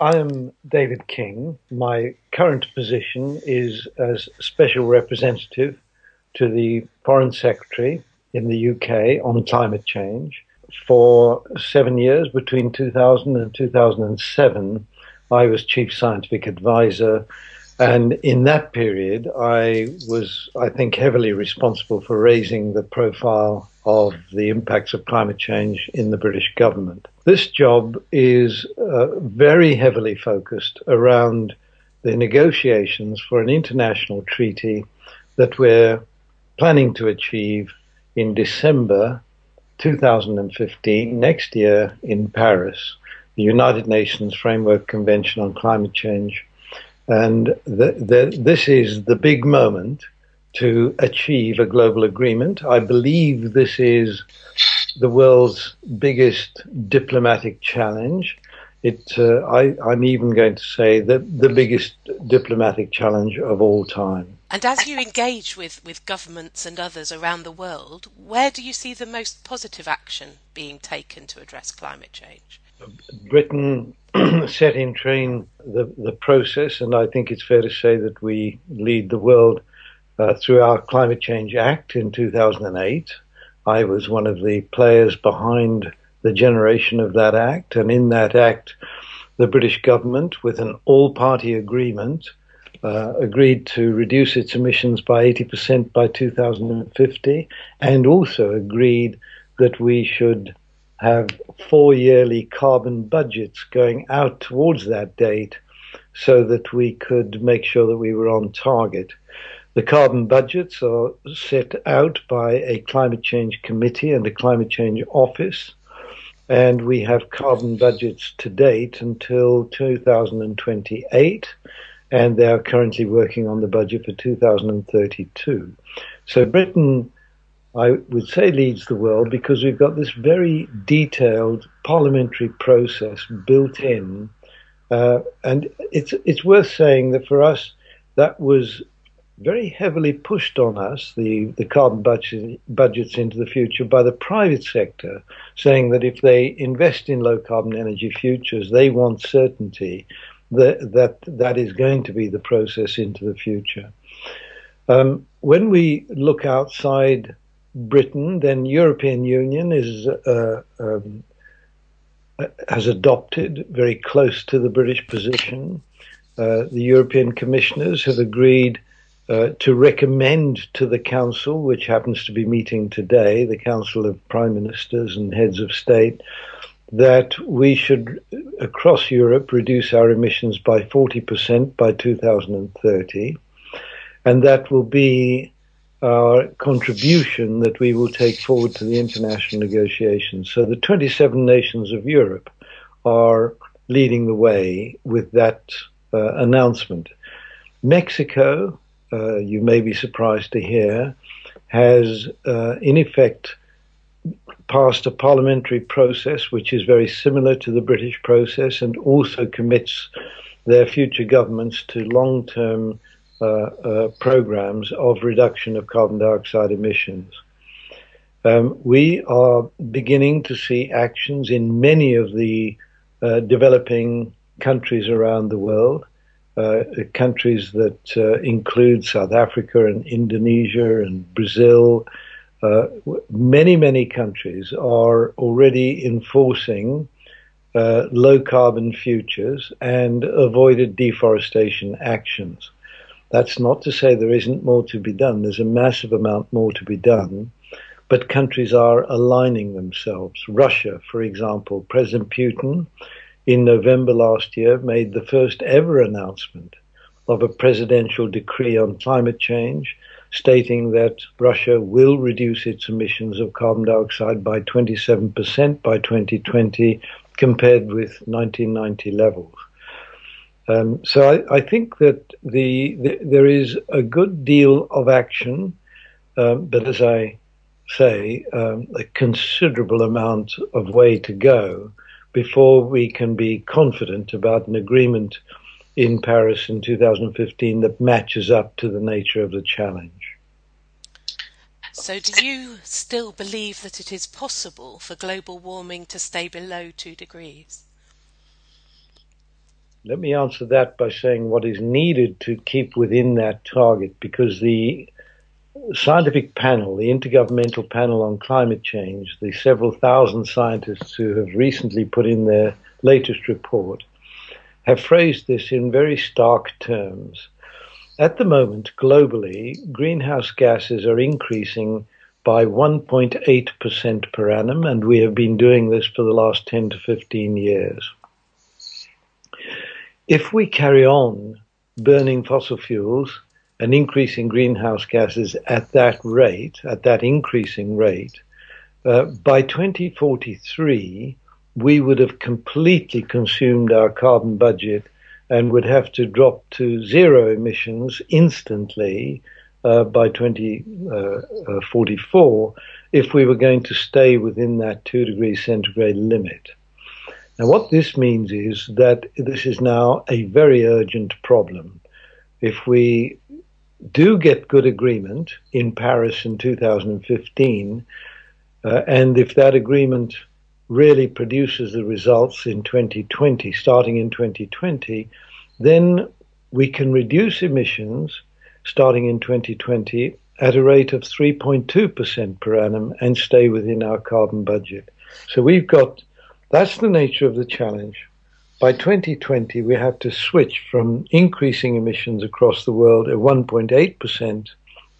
I am David King. My current position is as Special Representative to the Foreign Secretary in the UK on climate change. For seven years, between 2000 and 2007, I was Chief Scientific Advisor and in that period, I was, I think, heavily responsible for raising the profile of the impacts of climate change in the British government. This job is uh, very heavily focused around the negotiations for an international treaty that we're planning to achieve in December 2015, next year in Paris, the United Nations Framework Convention on Climate Change and the, the, this is the big moment to achieve a global agreement. I believe this is the world's biggest diplomatic challenge. It, uh, I, I'm even going to say that the biggest diplomatic challenge of all time. And as you engage with, with governments and others around the world, where do you see the most positive action being taken to address climate change? Britain set in train the, the process, and I think it's fair to say that we lead the world uh, through our Climate Change Act in 2008. I was one of the players behind the generation of that act, and in that act, the British government, with an all party agreement, uh, agreed to reduce its emissions by 80% by 2050 and also agreed that we should have four yearly carbon budgets going out towards that date so that we could make sure that we were on target. The carbon budgets are set out by a climate change committee and a climate change office. And we have carbon budgets to date until 2028, and they are currently working on the budget for 2032. So Britain I would say leads the world because we've got this very detailed parliamentary process built in. Uh, and it's, it's worth saying that for us, that was very heavily pushed on us, the, the carbon budget, budgets into the future by the private sector, saying that if they invest in low carbon energy futures, they want certainty that that, that is going to be the process into the future. Um, when we look outside Britain, then European Union is uh, um, has adopted very close to the British position. Uh, the European commissioners have agreed uh, to recommend to the Council, which happens to be meeting today, the Council of Prime Ministers and Heads of State, that we should, across Europe, reduce our emissions by 40% by 2030. And that will be our contribution that we will take forward to the international negotiations. So the 27 nations of Europe are leading the way with that uh, announcement. Mexico, uh, you may be surprised to hear, has uh, in effect passed a parliamentary process which is very similar to the British process and also commits their future governments to long term programs of reduction of carbon dioxide emissions. Um, we are beginning to see actions in many of the uh, developing countries around the world, uh, countries that uh, include South Africa and Indonesia and Brazil. Uh, many, many countries are already enforcing low carbon futures and avoided deforestation actions. That's not to say there isn't more to be done. There's a massive amount more to be done. But countries are aligning themselves. Russia, for example, President Putin in November last year made the first ever announcement of a presidential decree on climate change, stating that Russia will reduce its emissions of carbon dioxide by 27% by 2020 compared with 1990 levels. Um, so I, I, think that the, the, there is a good deal of action, um, but as I say, um, a considerable amount of way to go before we can be confident about an agreement in Paris in 2015 that matches up to the nature of the challenge. So, do you still believe that it is possible for global warming to stay below two degrees? Let me answer that by saying what is needed to keep within that target because the scientific panel, the Intergovernmental Panel on Climate Change, the several thousand scientists who have recently put in their latest report, have phrased this in very stark terms. At the moment, globally, greenhouse gases are increasing by 1.8% per annum, and we have been doing this for the last 10 to 15 years. If we carry on burning fossil fuels and increasing greenhouse gases at that rate, at that increasing rate, uh, by 2043, we would have completely consumed our carbon budget and would have to drop to zero emissions instantly uh, by 2044 uh, if we were going to stay within that 2 degrees centigrade limit. Now, what this means is that this is now a very urgent problem. If we do get good agreement in Paris in 2015, uh, and if that agreement really produces the results in 2020, starting in 2020, then we can reduce emissions starting in 2020 at a rate of 3.2% per annum and stay within our carbon budget. So we've got, that's the nature of the challenge. By 2020, we have to switch from increasing emissions across the world at 1.8%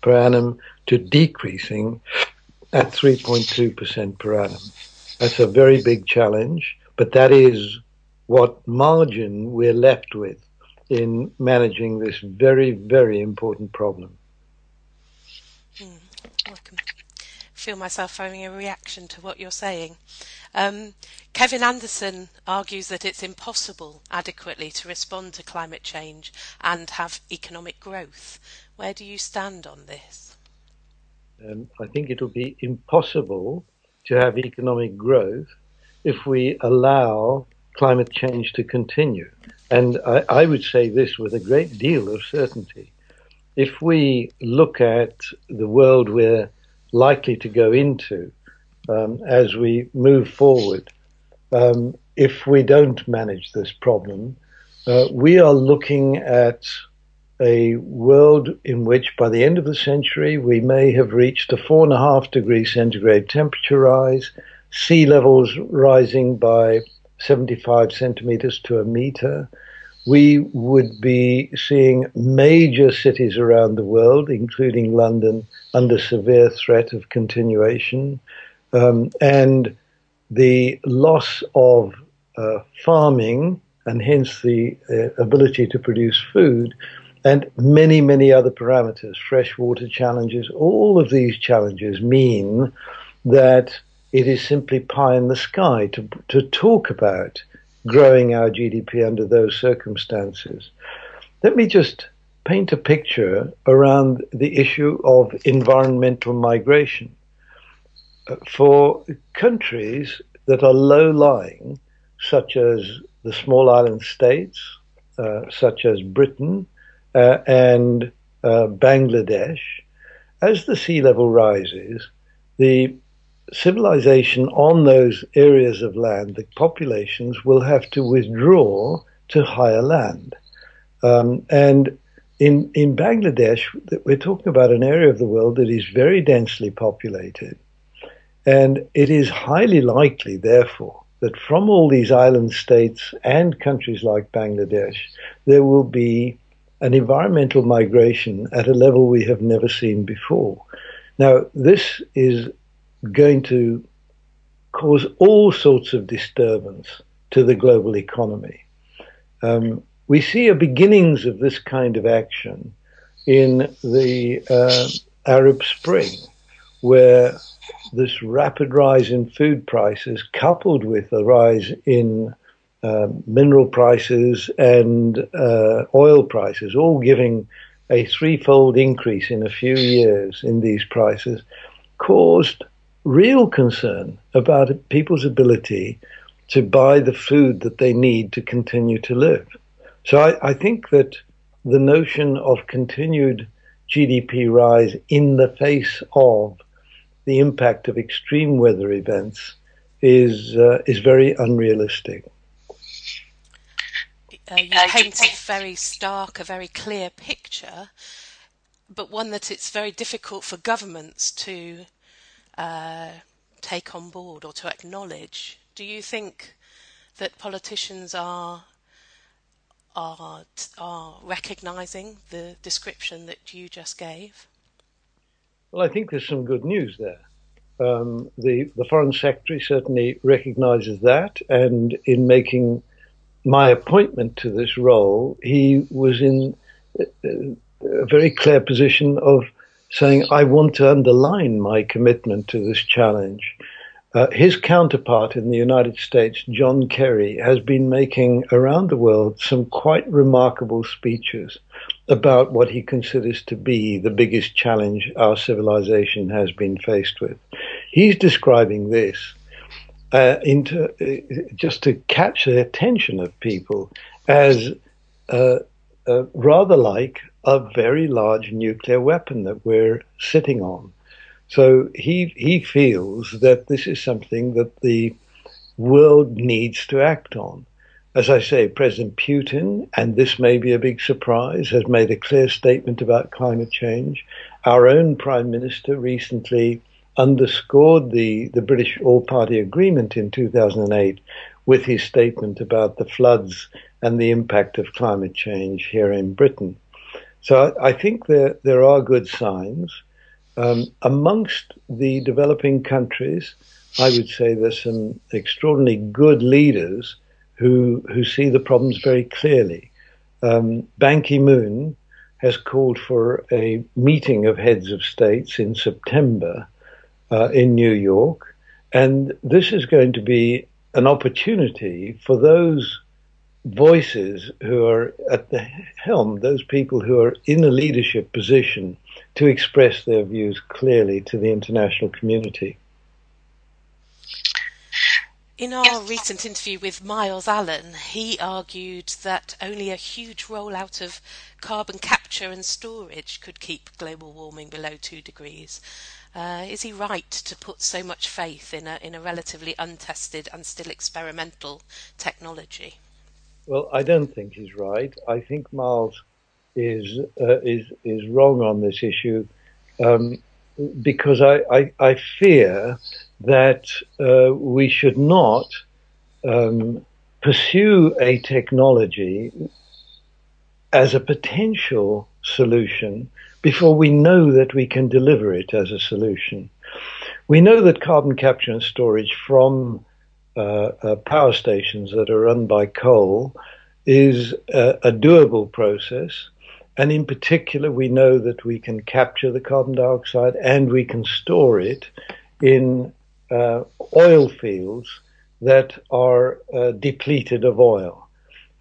per annum to decreasing at 3.2% per annum. That's a very big challenge, but that is what margin we're left with in managing this very, very important problem. Mm, welcome. Feel myself having a reaction to what you're saying. Um, Kevin Anderson argues that it's impossible adequately to respond to climate change and have economic growth. Where do you stand on this? Um, I think it will be impossible to have economic growth if we allow climate change to continue. And I, I, would say this with a great deal of certainty. If we look at the world we're likely to go into um, as we move forward, um, if we don't manage this problem, uh, we are looking at a world in which by the end of the century we may have reached a four and a half degree centigrade temperature rise, sea levels rising by 75 centimeters to a meter. We would be seeing major cities around the world, including London, under severe threat of continuation. Um, and the loss of uh, farming and hence the uh, ability to produce food and many, many other parameters, freshwater challenges, all of these challenges mean that it is simply pie in the sky to, to talk about growing our GDP under those circumstances. Let me just paint a picture around the issue of environmental migration. For countries that are low lying, such as the small island states, uh, such as Britain uh, and uh, Bangladesh, as the sea level rises, the civilization on those areas of land, the populations will have to withdraw to higher land. Um, and in, in Bangladesh, we're talking about an area of the world that is very densely populated. And it is highly likely, therefore, that from all these island states and countries like Bangladesh, there will be an environmental migration at a level we have never seen before. Now, this is going to cause all sorts of disturbance to the global economy. Um, we see a beginnings of this kind of action in the uh, Arab Spring, where this rapid rise in food prices, coupled with a rise in uh, mineral prices and uh, oil prices, all giving a threefold increase in a few years in these prices, caused real concern about people's ability to buy the food that they need to continue to live. So I, I think that the notion of continued GDP rise in the face of the impact of extreme weather events is uh, is very unrealistic. uh, you paint a very stark, a very clear picture, but one that it's very difficult for governments to uh, take on board or to acknowledge. Do you think that politicians are are are recognizing the description that you just gave? Well, I think there's some good news there. Um, the the foreign secretary certainly recognizes that, and in making my appointment to this role, he was in a, a very clear position of saying, "I want to underline my commitment to this challenge." Uh, his counterpart in the United States, John Kerry, has been making around the world some quite remarkable speeches about what he considers to be the biggest challenge our civilization has been faced with. He's describing this uh, into uh, just to catch the attention of people as uh, uh, rather like a very large nuclear weapon that we're sitting on. So he he feels that this is something that the world needs to act on. As I say, President Putin, and this may be a big surprise, has made a clear statement about climate change. Our own Prime Minister recently underscored the, the British All Party Agreement in 2008 with his statement about the floods and the impact of climate change here in Britain. So I, I think there, there are good signs. Um, amongst the developing countries, I would say there's some extraordinarily good leaders who who see the problems very clearly. Um, Ban Ki-moon has called for a meeting of heads of states in September uh, in New York, and this is going to be an opportunity for those voices who are at the helm, those people who are in a leadership position, to express their views clearly to the international community. In our recent interview with Myles Allen, he argued that only a huge rollout of carbon capture and storage could keep global warming below 2 degrees. Uh, is he right to put so much faith in a, in a relatively untested and still experimental technology? Well, I don't think he's right. I think Myles is uh, is is wrong on this issue um, because I, I, I fear that uh, we should not um, pursue a technology as a potential solution before we know that we can deliver it as a solution. We know that carbon capture and storage from uh, uh, power stations that are run by coal is a, a, doable process. And in particular, we know that we can capture the carbon dioxide and we can store it in uh, oil fields that are uh, depleted of oil.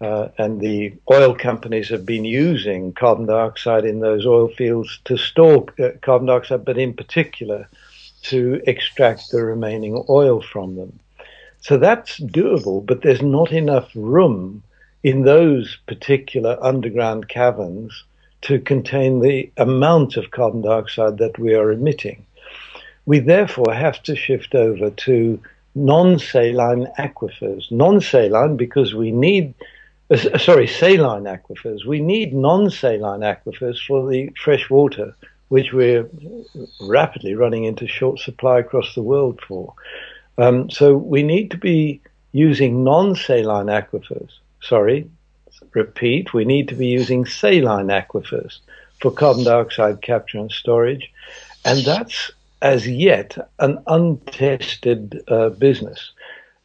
Uh, and the oil companies have been using carbon dioxide in those oil fields to store uh, carbon dioxide, but in particular to extract the remaining oil from them. So that's doable, but there's not enough room in those particular underground caverns to contain the amount of carbon dioxide that we are emitting. We therefore have to shift over to non-saline aquifers. Non-saline because we need, uh, sorry, saline aquifers. We need non-saline aquifers for the fresh water, which we're rapidly running into short supply across the world for. Um, so we need to be using non-saline aquifers. Sorry, repeat, we need to be using saline aquifers for carbon dioxide capture and storage. And that's as yet an untested uh, business.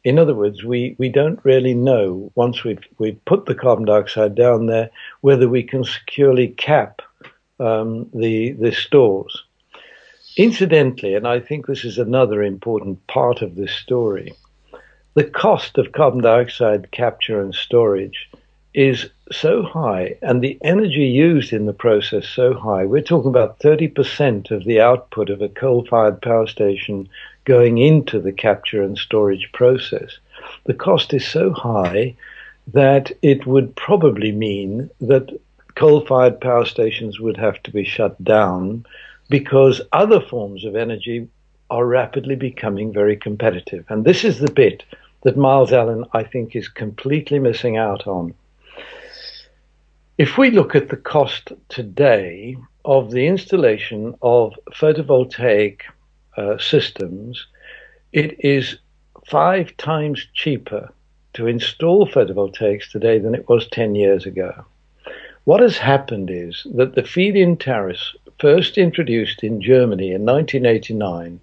In other words, we, we don't really know once we've, we've put the carbon dioxide down there whether we can securely cap um, the, the stores. Incidentally, and I think this is another important part of this story, the cost of carbon dioxide capture and storage is so high and the energy used in the process so high. We're talking about 30% of the output of a coal fired power station going into the capture and storage process. The cost is so high that it would probably mean that coal fired power stations would have to be shut down because other forms of energy are rapidly becoming very competitive. And this is the bit that Myles Allen, I think, is completely missing out on. If we look at the cost today of the installation of photovoltaic uh, systems, it is five times cheaper to install photovoltaics today than it was 10 years ago. What has happened is that the feed in tariffs, first introduced in Germany in 1989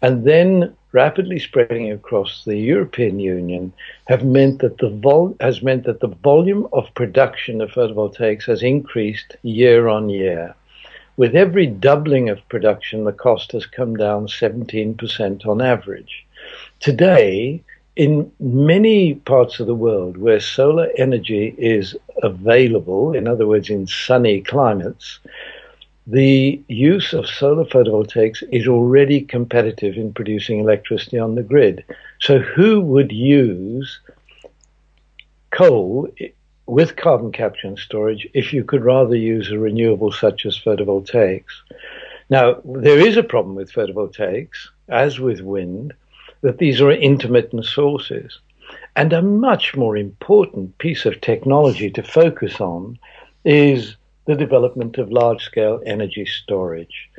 and then rapidly spreading across the European Union, have meant that the vol- has meant that the volume of production of photovoltaics has increased year on year. With every doubling of production, the cost has come down 17% on average. Today, in many parts of the world where solar energy is available, in other words, in sunny climates, the use of solar photovoltaics is already competitive in producing electricity on the grid. So, who would use coal with carbon capture and storage if you could rather use a renewable such as photovoltaics? Now, there is a problem with photovoltaics, as with wind, that these are intermittent sources. And a much more important piece of technology to focus on is the development of large scale energy storage.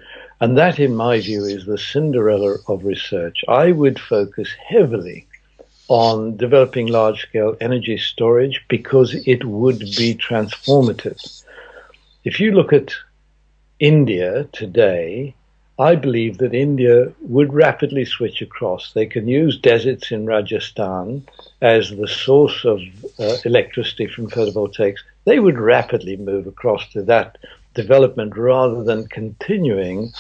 And that, in my view, is the Cinderella of research. I would focus heavily on developing large scale energy storage because it would be transformative. If you look at India today, I believe that India would rapidly switch across. They can use deserts in Rajasthan as the source of uh, electricity from photovoltaics. They would rapidly move across to that development rather than continuing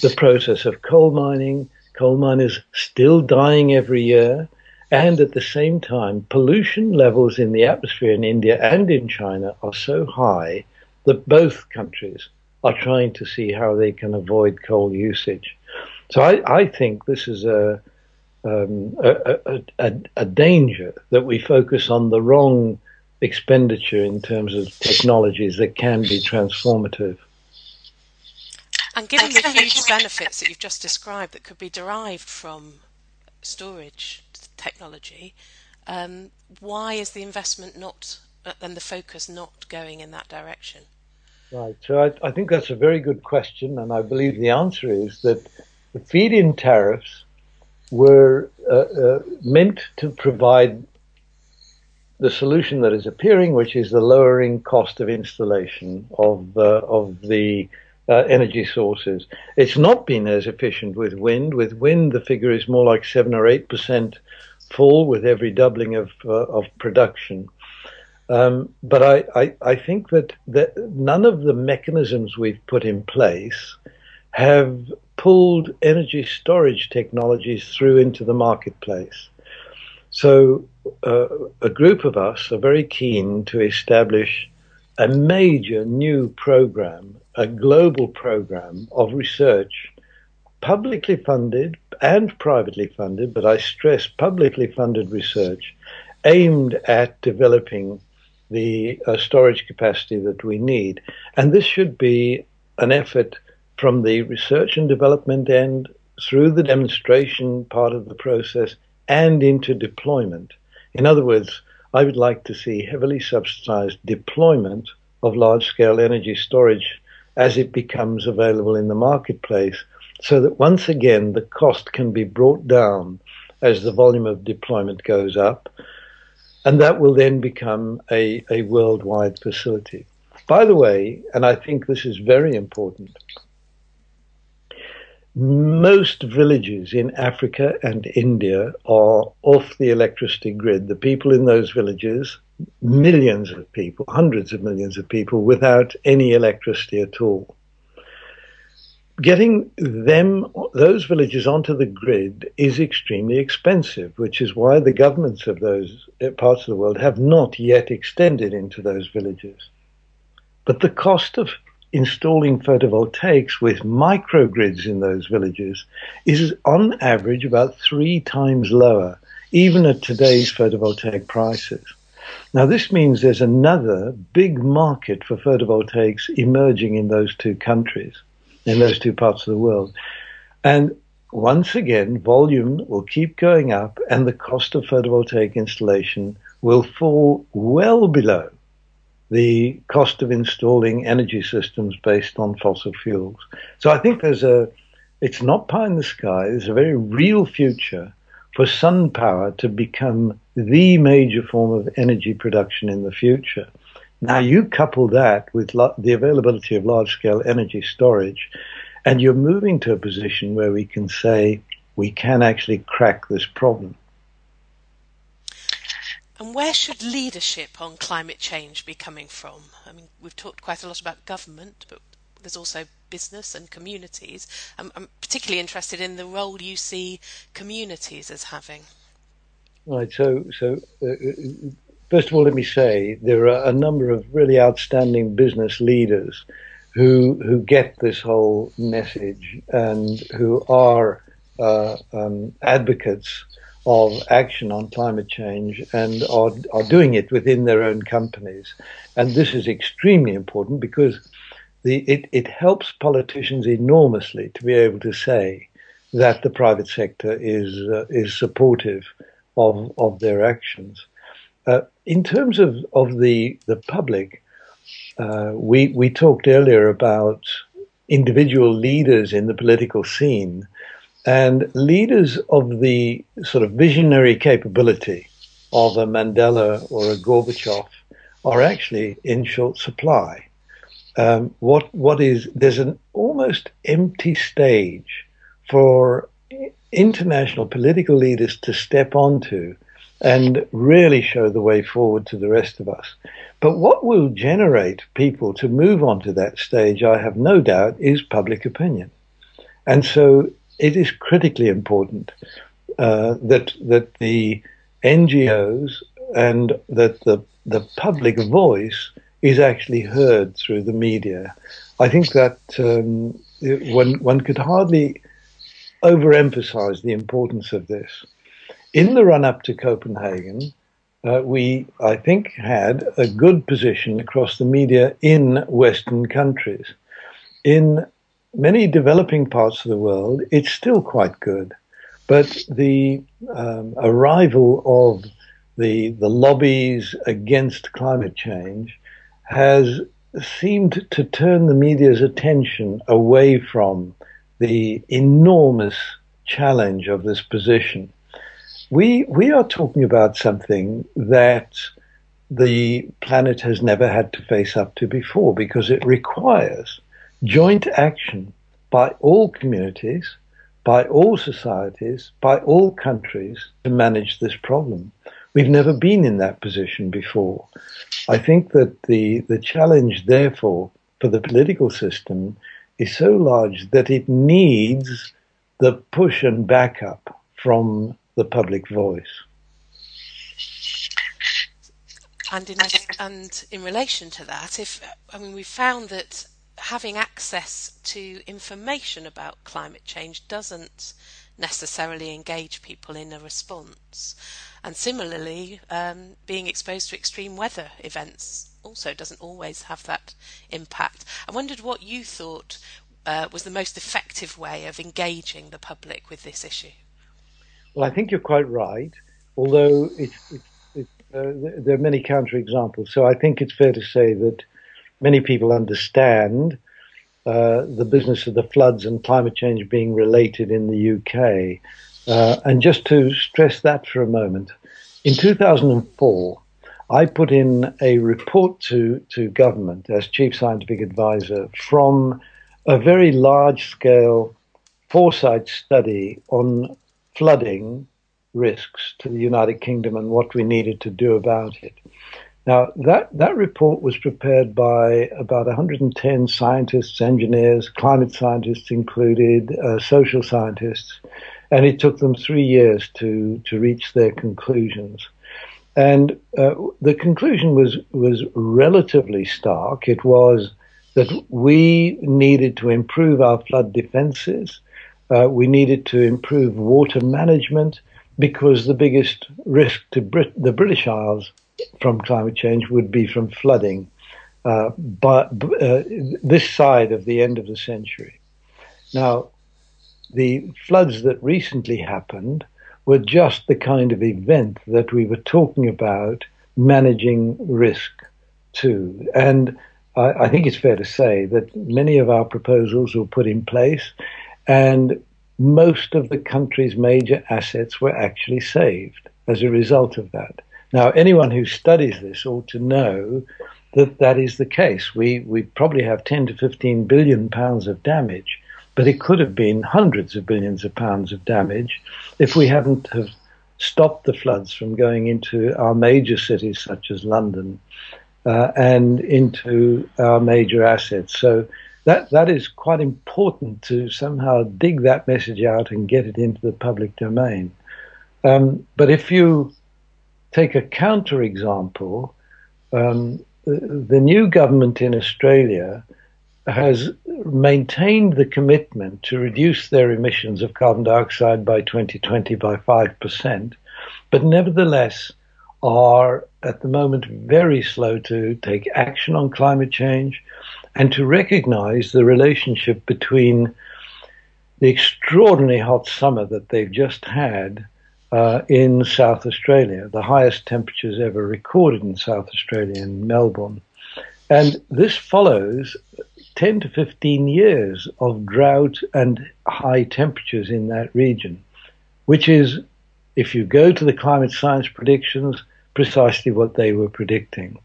the process of coal mining. Coal miners still dying every year. And at the same time, pollution levels in the atmosphere in India and in China are so high that both countries are trying to see how they can avoid coal usage. So I, I think this is a, um, a, a, a, danger that we focus on the wrong expenditure in terms of technologies that can be transformative. And given the huge benefits that you've just described that could be derived from storage technology, um, why is the investment not and the focus not going in that direction? Right. So I, I, think that's a very good question, and I believe the answer is that the feed-in tariffs were uh, uh, meant to provide the solution that is appearing, which is the lowering cost of installation of uh, of the uh, energy sources. It's not been as efficient with wind. With wind, the figure is more like seven or eight percent fall with every doubling of uh, of production. Um, but I, I, I, think that, that none of the mechanisms we've put in place have pulled energy storage technologies through into the marketplace. So a group of us are very keen to establish a major new program, a global program of research, publicly funded and privately funded, but I stress publicly funded research aimed at developing the uh, storage capacity that we need. And this should be an effort from the research and development end through the demonstration part of the process and into deployment. In other words, I would like to see heavily subsidized deployment of large scale energy storage as it becomes available in the marketplace so that once again the cost can be brought down as the volume of deployment goes up and that will then become a, a worldwide facility. By the way, and I think this is very important, most villages in Africa and India are off the electricity grid. The people in those villages, millions of people, hundreds of millions of people, without any electricity at all getting them, those villages onto the grid is extremely expensive, which is why the governments of those parts of the world have not yet extended into those villages. But the cost of installing photovoltaics with microgrids in those villages is on average about three times lower, even at today's photovoltaic prices. Now, this means there's another big market for photovoltaics emerging in those two countries in those two parts of the world. And once again, volume will keep going up and the cost of photovoltaic installation will fall well below the cost of installing energy systems based on fossil fuels. So I think there's a, it's not pie in the sky, there's a very real future for sun power to become the major form of energy production in the future. Now you couple that with lo- the availability of large scale energy storage, and you're moving to a position where we can say we can actually crack this problem. And where should leadership on climate change be coming from? I mean, we've talked quite a lot about government, but there's also business and communities. I'm, I'm particularly interested in the role you see communities as having. Right. So, so uh, first of all, let me say there are a number of really outstanding business leaders who who get this whole message and who are uh, um, advocates of action on climate change and are, are doing it within their own companies. And this is extremely important because the, it, it helps politicians enormously to be able to say that the private sector is, uh, is supportive of, of their actions. Uh, in terms of, of the, the public, uh, we, we talked earlier about individual leaders in the political scene and leaders of the sort of visionary capability of a Mandela or a Gorbachev are actually in short supply. Um, what what is there's an almost empty stage for international political leaders to step onto and really show the way forward to the rest of us. But what will generate people to move onto that stage, I have no doubt, is public opinion. And so it is critically important uh, that that the NGOs and that the the public voice is actually heard through the media. I think that um, one one could hardly overemphasize the importance of this. In the run up to Copenhagen, uh, we, I think, had a good position across the media in Western countries. In many developing parts of the world, it's still quite good. But the um, arrival of the, the lobbies against climate change has seemed to turn the media's attention away from the enormous challenge of this position. We, we are talking about something that the planet has never had to face up to before because it requires joint action by all communities, by all societies, by all countries to manage this problem. We've never been in that position before. I think that the, the challenge, therefore, for the political system is so large that it needs the push and backup from the public voice. And in, and in relation to that, if I mean, we found that having access to information about climate change doesn't necessarily engage people in a response. And similarly, um, being exposed to extreme weather events also doesn't always have that impact. I wondered what you thought uh, was the most effective way of engaging the public with this issue. Well, I think you're quite right, although it's, it's, it's, uh, there are many counterexamples. So I think it's fair to say that many people understand uh, the business of the floods and climate change being related in the UK. Uh, and just to stress that for a moment, in 2004, I put in a report to, to government as chief scientific advisor from a very large scale foresight study on flooding risks to the United Kingdom and what we needed to do about it. Now, that, that report was prepared by about 110 scientists, engineers, climate scientists included, uh, social scientists, and it took them three years to, to reach their conclusions. And uh, the conclusion was, was relatively stark. It was that we needed to improve our flood defenses, uh, we needed to improve water management, because the biggest risk to Brit- the British Isles from climate change would be from flooding, uh, but uh, this side of the end of the century. Now, the floods that recently happened were just the kind of event that we were talking about managing risk to. And I, I think it's fair to say that many of our proposals were put in place, and most of the country's major assets were actually saved as a result of that. Now, anyone who studies this ought to know that that is the case. We, we probably have 10 to 15 billion pounds of damage, but it could have been hundreds of billions of pounds of damage if we hadn't have stopped the floods from going into our major cities such as London uh, and into our major assets. So that that is quite important to somehow dig that message out and get it into the public domain. Um, but if you take a counter example, um, the, new government in Australia has maintained the commitment to reduce their emissions of carbon dioxide by 2020 by 5%, but nevertheless are at the moment very slow to take action on climate change and to recognize the relationship between the extraordinarily hot summer that they've just had uh, in South Australia, the highest temperatures ever recorded in South Australia in Melbourne. And this follows 10 to 15 years of drought and high temperatures in that region, which is, if you go to the climate science predictions, precisely what they were predicting.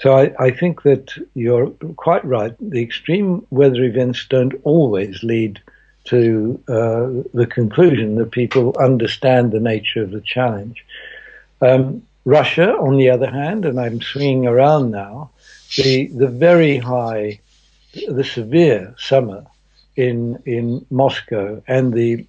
So I, I, think that you're quite right. The extreme weather events don't always lead to uh, the conclusion that people understand the nature of the challenge. Um, Russia, on the other hand, and I'm swinging around now, the the very high, the severe summer in in Moscow and the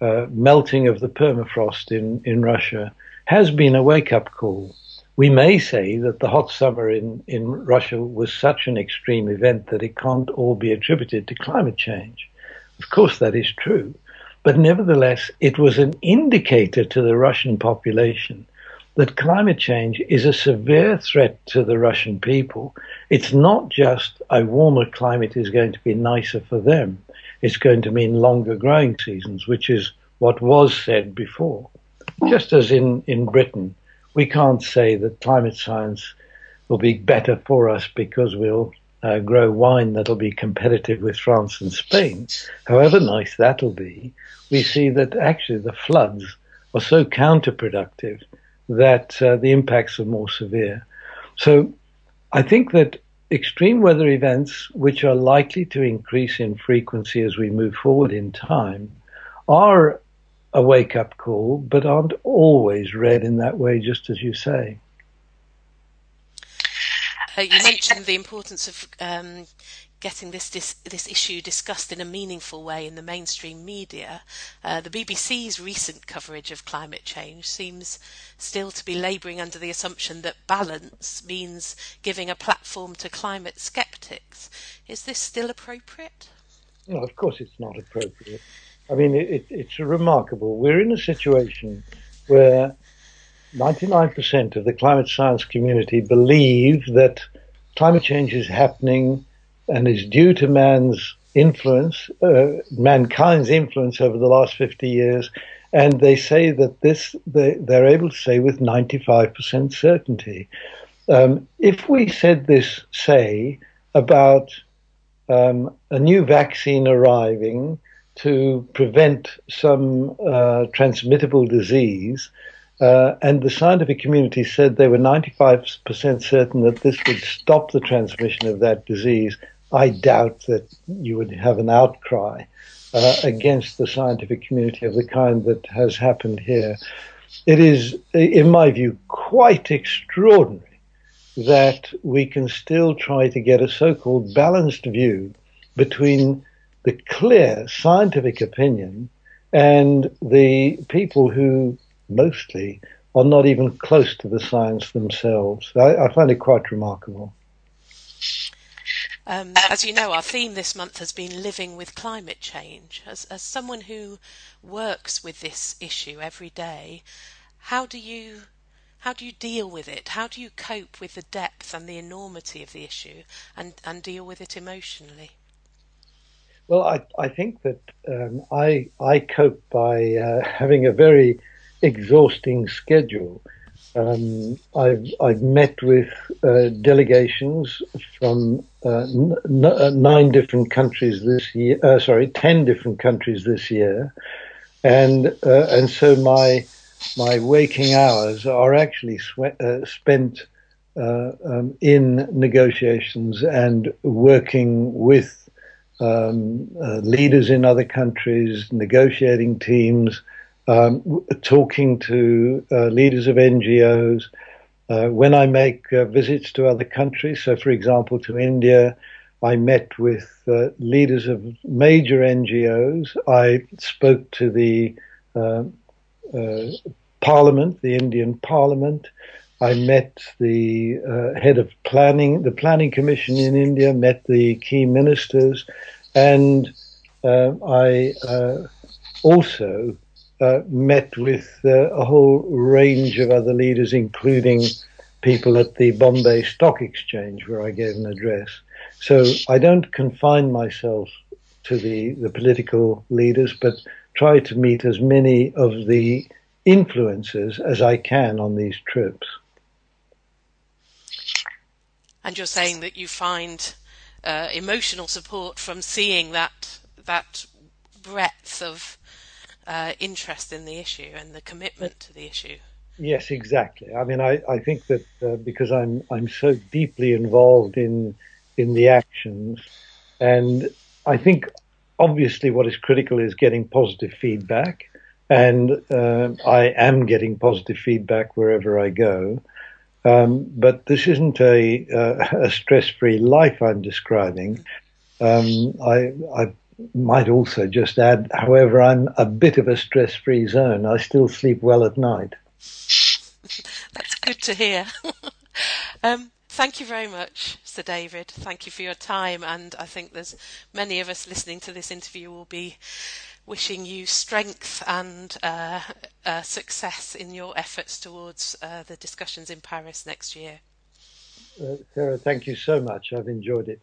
uh, melting of the permafrost in in Russia has been a wake up call. We may say that the hot summer in, in Russia was such an extreme event that it can't all be attributed to climate change. Of course, that is true. But nevertheless, it was an indicator to the Russian population that climate change is a severe threat to the Russian people. It's not just a warmer climate is going to be nicer for them. It's going to mean longer growing seasons, which is what was said before just as in, in Britain, we can't say that climate science will be better for us because we'll uh, grow wine that'll be competitive with France and Spain. However nice that'll be, we see that actually the floods are so counterproductive that uh, the impacts are more severe. So I think that extreme weather events, which are likely to increase in frequency as we move forward in time, are a wake up call, but aren't always read in that way, just as you say. Uh, you mentioned the importance of um, getting this, this, this issue discussed in a meaningful way in the mainstream media. Uh, the BBC's recent coverage of climate change seems still to be labouring under the assumption that balance means giving a platform to climate skeptics. Is this still appropriate? No, of course it's not appropriate. I mean, it, it's remarkable. We're in a situation where 99% of the climate science community believe that climate change is happening and is due to man's influence, uh, mankind's influence over the last 50 years. And they say that this, they, they're able to say with 95% certainty. Um, if we said this, say, about um, a new vaccine arriving to prevent some uh, transmittable disease. Uh, and the scientific community said they were 95% certain that this would stop the transmission of that disease. I doubt that you would have an outcry uh, against the scientific community of the kind that has happened here. It is, in my view, quite extraordinary that we can still try to get a so called balanced view between the clear scientific opinion and the people who mostly are not even close to the science themselves. I, I find it quite remarkable. Um, as you know, our theme this month has been living with climate change. As, as someone who works with this issue every day, how do you how do you deal with it? How do you cope with the depth and the enormity of the issue and, and deal with it emotionally? Well, I, I think that um, I, I cope by uh, having a very exhausting schedule. Um, I've, I've met with uh, delegations from uh, n- uh, nine different countries this year. Uh, sorry, ten different countries this year, and uh, and so my my waking hours are actually swe- uh, spent um, in negotiations and working with um, leaders in other countries, negotiating teams um, talking to uh, leaders of NGOs. Uh, when I make uh, visits to other countries, so for example to India, I met with uh, leaders of major NGOs. I spoke to the uh, uh, Parliament, the Indian Parliament. I met the head of planning, the Planning Commission in India, met the key ministers, and I also uh, met with uh, a whole range of other leaders, including people at the Bombay Stock Exchange, where I gave an address. So I don't confine myself to the, the political leaders, but try to meet as many of the influencers as I can on these trips. And you're saying that you find uh, emotional support from seeing that that breadth of uh, interest in the issue and the commitment to the issue. Yes, exactly. I mean, I, I think that uh, because I'm I'm so deeply involved in in the actions, and I think obviously what is critical is getting positive feedback, and uh, I am getting positive feedback wherever I go. Um, but this isn't a, uh, a stress-free life I'm describing. Um, I, I might also just add, however, I'm a bit of a stress free zone. I still sleep well at night. That's good to hear. um, thank you very much, Sir David. Thank you for your time. And I think there's many of us listening to this interview will be wishing you strength and uh, uh, success in your efforts towards uh, the discussions in Paris next year. Uh, Sarah, thank you so much. I've enjoyed it.